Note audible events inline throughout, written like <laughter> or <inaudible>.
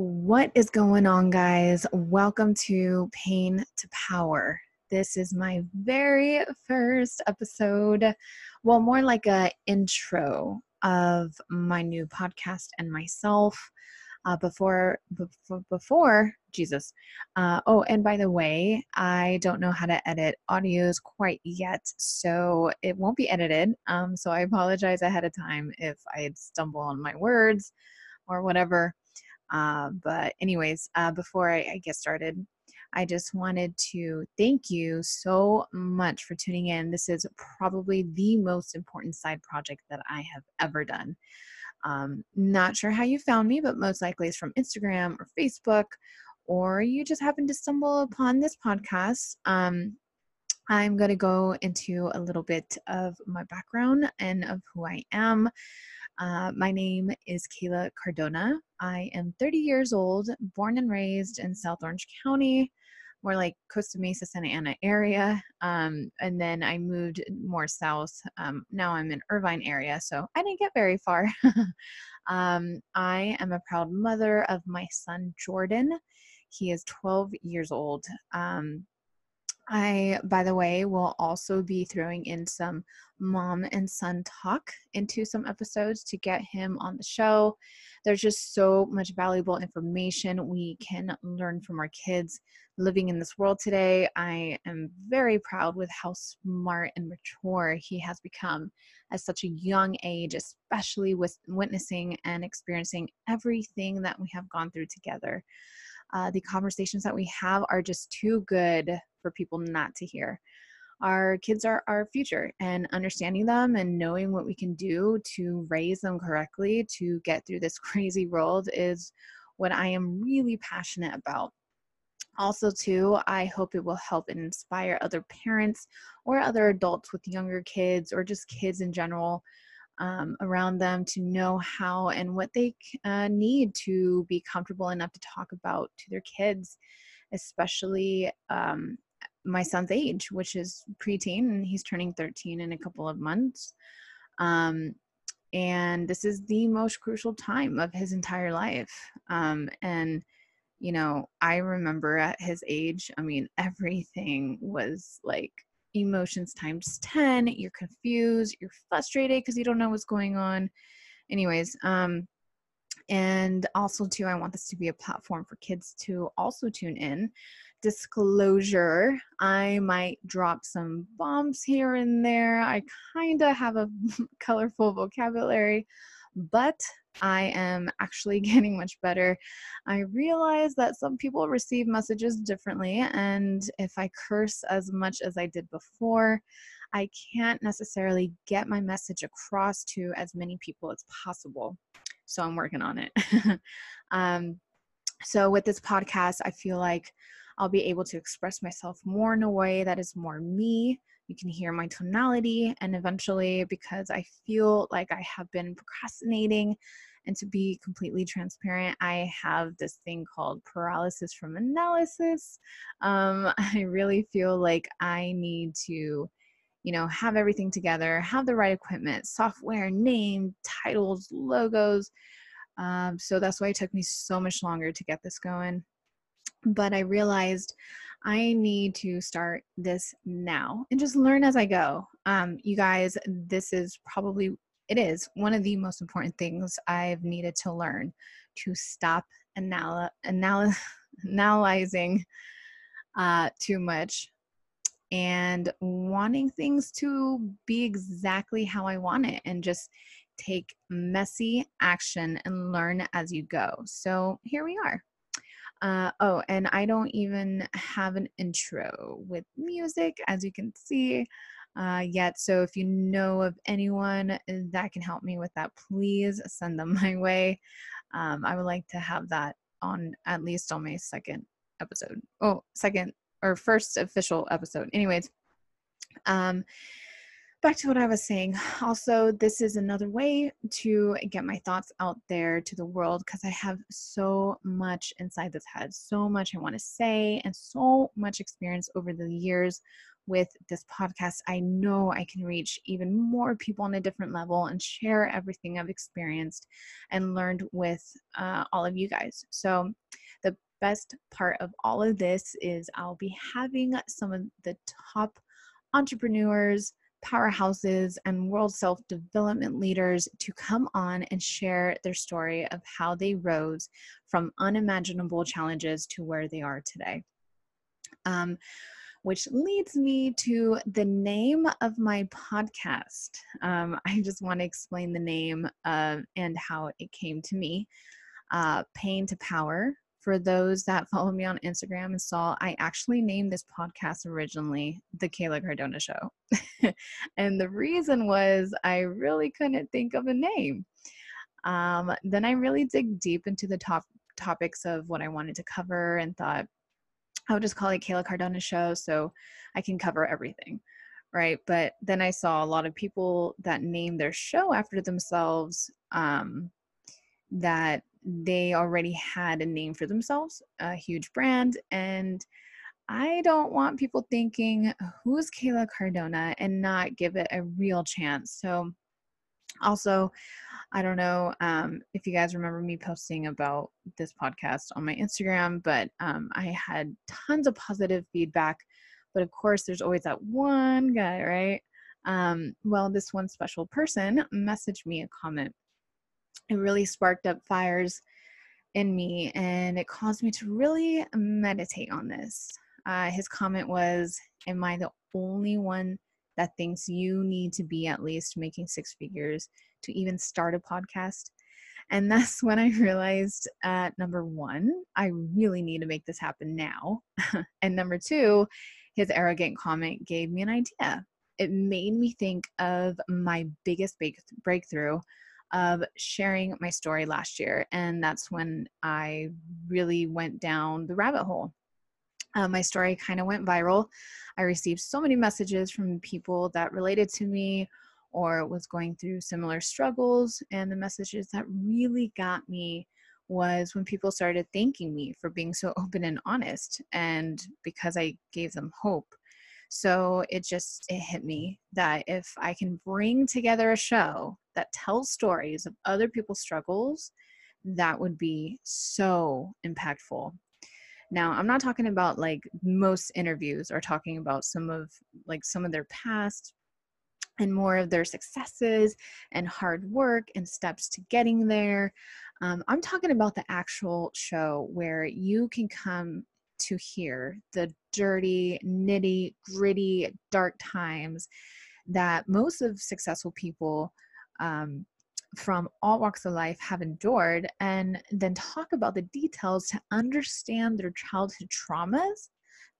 What is going on, guys? Welcome to Pain to Power. This is my very first episode, well, more like a intro of my new podcast and myself. Uh, before, before, before Jesus. Uh, oh, and by the way, I don't know how to edit audios quite yet, so it won't be edited. Um, so I apologize ahead of time if I stumble on my words or whatever. Uh, but, anyways, uh, before I, I get started, I just wanted to thank you so much for tuning in. This is probably the most important side project that I have ever done. Um, not sure how you found me, but most likely it's from Instagram or Facebook, or you just happened to stumble upon this podcast. Um, I'm going to go into a little bit of my background and of who I am. Uh, my name is Kayla Cardona. I am 30 years old, born and raised in South Orange County, more like Costa Mesa, Santa Ana area. Um, and then I moved more south. Um, now I'm in Irvine area, so I didn't get very far. <laughs> um, I am a proud mother of my son Jordan. He is 12 years old. I, by the way, will also be throwing in some mom and son talk into some episodes to get him on the show. There's just so much valuable information we can learn from our kids living in this world today. I am very proud with how smart and mature he has become at such a young age, especially with witnessing and experiencing everything that we have gone through together. Uh, the conversations that we have are just too good for people not to hear. Our kids are our future, and understanding them and knowing what we can do to raise them correctly to get through this <laughs> crazy world is what I am really passionate about. Also, too, I hope it will help and inspire other parents or other adults with younger kids or just kids in general um, around them to know how and what they uh, need to be comfortable enough to talk about to their kids, especially um, my son's age, which is preteen, and he's turning 13 in a couple of months. Um, and this is the most crucial time of his entire life. Um, and you know, I remember at his age, I mean, everything was like emotions times 10 you're confused you're frustrated because you don't know what's going on. Anyways um and also too i want this to be a platform for kids to also tune in. Disclosure i might drop some bombs here and there. I kind of have a <laughs> colorful vocabulary but I am actually <laughs> getting much better. I realize that some people receive messages differently, and if I curse as much as I did before, I can't necessarily get my message across to as many people as possible. So I'm working on it. <laughs> um, so with this podcast, I feel like I'll be able to express myself more in a way that is more me you can hear my tonality and eventually because i feel like i have been procrastinating and to be completely transparent i have this thing called paralysis from analysis. Um, <laughs> i really feel like i need to you know have everything together have the right equipment software name titles logos. Um, so that's why it took me so much longer to get this going. But i realized I need to start this now and just learn as I go. Um, you guys, this is probably, it is one of the most important things I've needed to learn to stop anal- anal- <laughs> analyzing uh, too much and wanting things to be exactly how I want it and just take messy action and learn as you go. So here we are. Uh, oh, and I don't even have an intro with music, as you can see, uh, yet. So if you know of anyone that can help me with that, please send them <laughs> my way. Um, I would like to have that on at least on my second episode. Oh, second or first official episode. Anyways, um, back to what I was saying. <sighs> Also, this is another way to get my thoughts out there to the world because I have so much inside this head, so much I want to say, and so much experience over the years with this podcast, I know I can reach even more people on a different level and share everything I've experienced and learned with uh, all of you guys. So, the best part of all of this is I'll be having some of the top entrepreneurs, powerhouses, and world self development leaders to come on and share their story of how they rose from unimaginable challenges to where they are today. Um, which leads me to the name of my podcast. Um, I just want to explain the name uh, and how it came to me. Uh, Pain to Power for those that follow me on Instagram and saw, I actually named this podcast originally The Kayla Cardona Show. <laughs> and the reason was I really couldn't think of a name. Um, then I really dig deep into the top topics of what I wanted to cover and thought I would just call it Kayla Cardona Show so I can cover everything. Right. But then I saw a lot of people that name their show after themselves um, that they already had a name for themselves, a huge brand. And I don't want people thinking, who's Kayla Cardona, and not give it a real chance. So, also, I don't know um, if you guys remember me posting about this podcast on my Instagram, but um, I had tons of positive feedback. But of course, there's always that one guy, right? Um, well, this one special person messaged me a comment it really sparked up fires in me and it caused me to really meditate on this. Uh, his comment was, Am I the only one that thinks you need to be at least making six figures to even start a podcast? And <laughs> that's when I realized uh, number one, I really need to make this happen now. <laughs> and number two, his arrogant comment gave me an idea. It made me think of my biggest break breakthrough of sharing my story last year. And that's when I really went down the rabbit hole. Uh, my story kind of went viral. I received so many messages from people that related to me or was going through similar struggles. And the messages that really got me was when people started thanking me for being so <laughs> open and honest and because I gave them hope. So it just it hit me that if I can bring together a show that tells stories of other people's struggles, that would be so impactful. Now, I'm not talking about like most interviews are talking about some of like some of their past and more of their successes and hard work and steps to getting there. Um, I'm talking about the actual show where you can come to hear the dirty, nitty, gritty, dark times that most of successful people um, from all walks of life have endured, and then talk about the details to understand their childhood traumas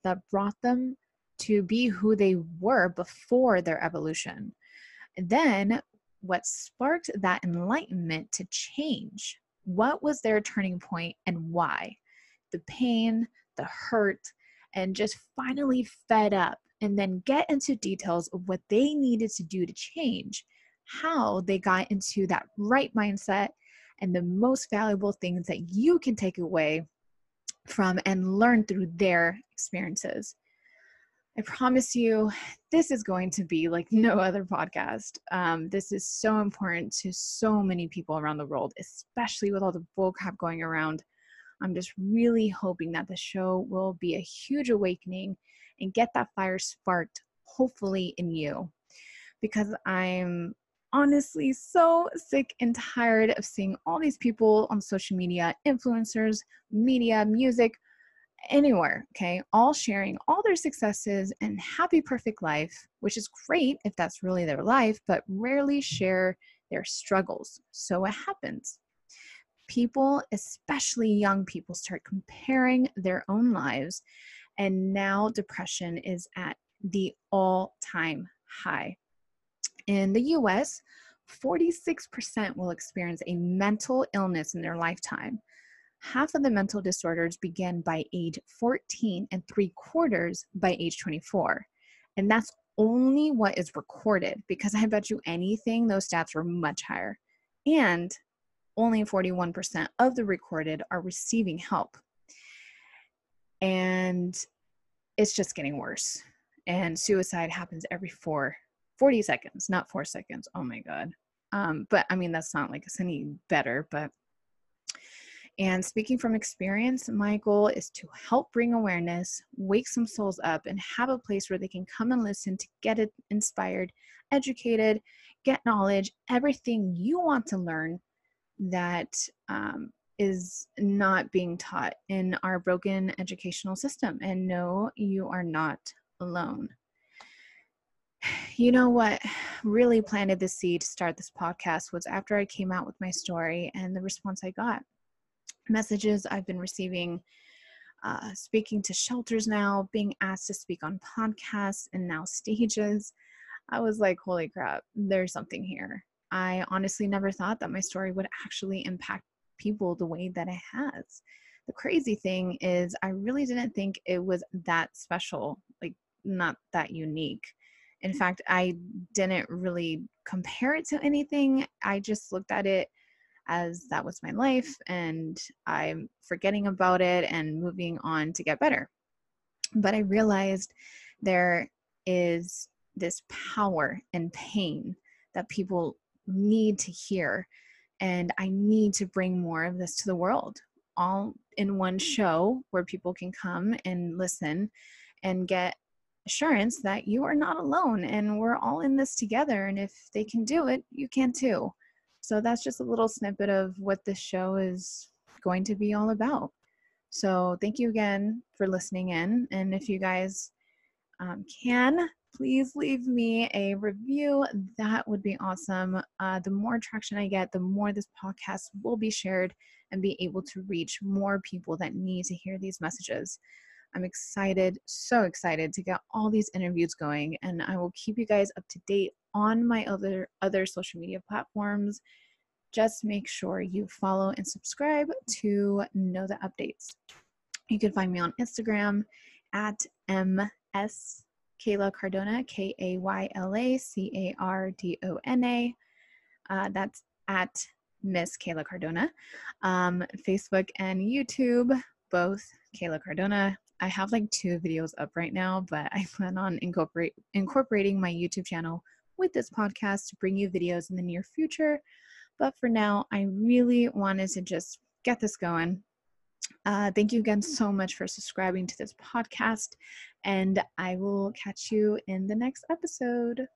that brought them to be who they were before their evolution. Then, what sparked that enlightenment to change? What was their turning point and why? The pain, the hurt, and just finally fed up and then get into details of what they needed to do to change how they got into that right mindset and the most valuable things that you can take away from and learn through their experiences. I promise you, this is going to be like no other podcast. Um, this is so important to so many people around the world, especially with all the bullcrap going around. I'm just really hoping that the show will be a huge awakening and get that fire sparked, hopefully, in you. Because I'm honestly so sick and tired of seeing all these people on social media, influencers, media, music, anywhere, okay, all sharing all their successes and happy, perfect life, which is great if that's really their life, but rarely share their struggles. So, what happens? People, especially young people, start comparing their own lives, and now depression is at the all time high. In the US, 46% will experience a mental illness in their lifetime. Half of the mental disorders begin by age 14 and three quarters by age 24. And that's only what is recorded because I bet you anything those stats were much higher. And only 41% of the recorded are receiving help. And it's just getting worse. And suicide happens every four 40 seconds not four seconds. Oh my god. Um, but i mean that's not like it's any better but and speaking from experience, my goal is to help bring awareness, wake some souls up, and have a place where they can come and listen to get inspired, educated, get knowledge, everything you want to learn that um, is not being taught in our broken educational system. And no, you are not alone. You know what really planted the seed to start this podcast was after I came out with my story and the response I got. Messages I've been receiving, uh, speaking to shelters now, being asked to speak on podcasts and now stages. I was like, holy crap, there's something here. I honestly never thought that my story would actually impact people the way that it has. The crazy thing is, I really didn't think it was that special, like, not that unique. In mm. fact, I didn't really compare it to anything. I just looked at it as that was my life and I'm forgetting about it and moving on to get better. But I realized there is this power and pain that people need to hear. And I need to bring more of this to the world, all in one show where people can come and listen and get assurance that you are not alone and we're all in this together. And if they can do it, you can too. So that's just a little snippet of what this show is going to be all about. So thank you again for listening in. And if you guys um, can, please leave me a review. That would be awesome. Uh, the more traction I get, the more this podcast will be shared and be able to reach more people that need to hear these messages. I'm excited, so excited to get all these interviews going, and I will keep you guys up to date on my other other social media platforms. Just make sure you follow and subscribe to know the updates. You can find me on Instagram at ms Kayla Cardona, K A Y L A C A R D O N A. Uh, that's at Miss Kayla Cardona. Um, Facebook and YouTube, both Kayla Cardona. I have like two videos up right now, but I plan on incorporate incorporating my YouTube channel with this podcast to bring you videos in the near future. But for now, I really wanted to just get this going, uh, thank you again so much for subscribing to this podcast, and I will catch you in the next episode.